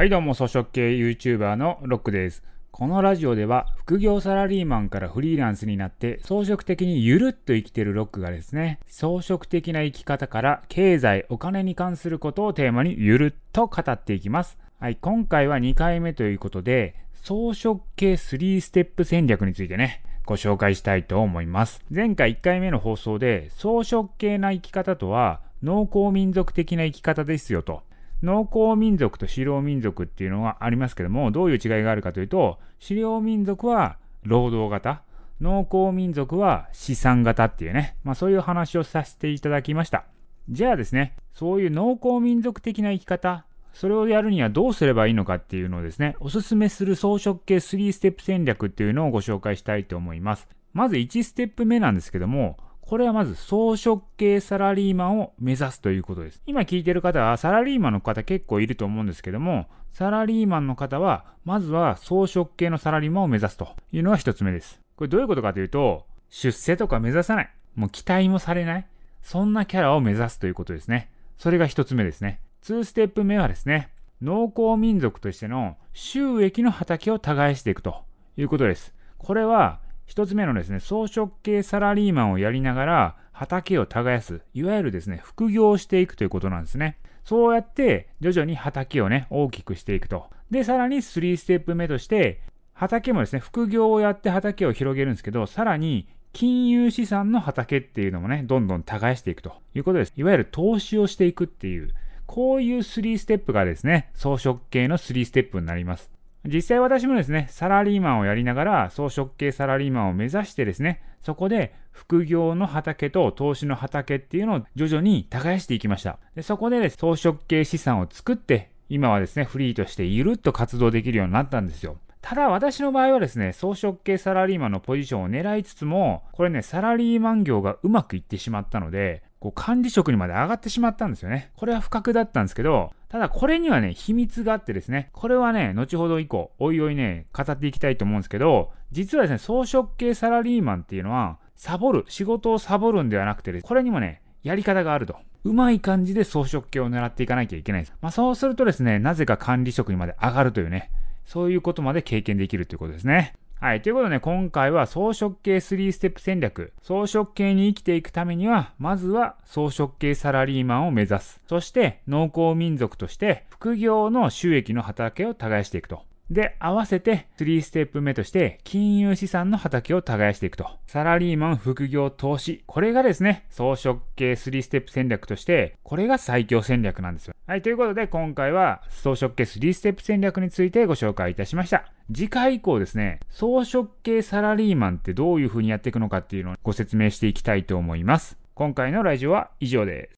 はいどうも、装飾系 YouTuber のロックです。このラジオでは、副業サラリーマンからフリーランスになって、装飾的にゆるっと生きてるロックがですね、装飾的な生き方から経済、お金に関することをテーマにゆるっと語っていきます。はい、今回は2回目ということで、装飾系3ステップ戦略についてね、ご紹介したいと思います。前回1回目の放送で、装飾系な生き方とは、農耕民族的な生き方ですよと。農耕民族と狩猟民族っていうのがありますけども、どういう違いがあるかというと、狩猟民族は労働型、農耕民族は資産型っていうね、まあそういう話をさせていただきました。じゃあですね、そういう農耕民族的な生き方、それをやるにはどうすればいいのかっていうのをですね、おすすめする装飾系3ステップ戦略っていうのをご紹介したいと思います。まず1ステップ目なんですけども、これはまず装飾系サラリーマンを目指すということです。今聞いてる方はサラリーマンの方結構いると思うんですけども、サラリーマンの方は、まずは装飾系のサラリーマンを目指すというのが一つ目です。これどういうことかというと、出世とか目指さない。もう期待もされない。そんなキャラを目指すということですね。それが一つ目ですね。2ステップ目はですね、農耕民族としての収益の畑を耕していくということです。これは一つ目のですね、装飾系サラリーマンをやりながら畑を耕す、いわゆるですね、副業をしていくということなんですね。そうやって徐々に畑をね、大きくしていくと。で、さらに3ステップ目として、畑もですね、副業をやって畑を広げるんですけど、さらに金融資産の畑っていうのもね、どんどん耕していくということです。いわゆる投資をしていくっていう、こういう3ステップがですね、装飾系の3ステップになります。実際私もですね、サラリーマンをやりながら草食系サラリーマンを目指してですね、そこで副業の畑と投資の畑っていうのを徐々に耕していきました。でそこで、ね、装飾系資産を作って、今はですね、フリーとしてゆるっと活動できるようになったんですよ。ただ私の場合はですね、装飾系サラリーマンのポジションを狙いつつも、これね、サラリーマン業がうまくいってしまったので、こう管理職にまで上がってしまったんですよね。これは不覚だったんですけど、ただこれにはね、秘密があってですね、これはね、後ほど以降、おいおいね、語っていきたいと思うんですけど、実はですね、装飾系サラリーマンっていうのは、サボる、仕事をサボるんではなくて、これにもね、やり方があると。うまい感じで装飾系を狙っていかなきゃいけないです。まあそうするとですね、なぜか管理職にまで上がるというね、そういうことまで経験できるということですね。はい。ということでね、今回は草食系3ステップ戦略。草食系に生きていくためには、まずは草食系サラリーマンを目指す。そして、農耕民族として副業の収益の畑を耕していくと。で、合わせて3ステップ目として金融資産の畑を耕していくと。サラリーマン、副業、投資。これがですね、装飾系3ステップ戦略として、これが最強戦略なんですよ。はい、ということで今回は装飾系3ステップ戦略についてご紹介いたしました。次回以降ですね、装飾系サラリーマンってどういう風にやっていくのかっていうのをご説明していきたいと思います。今回のラジオは以上です。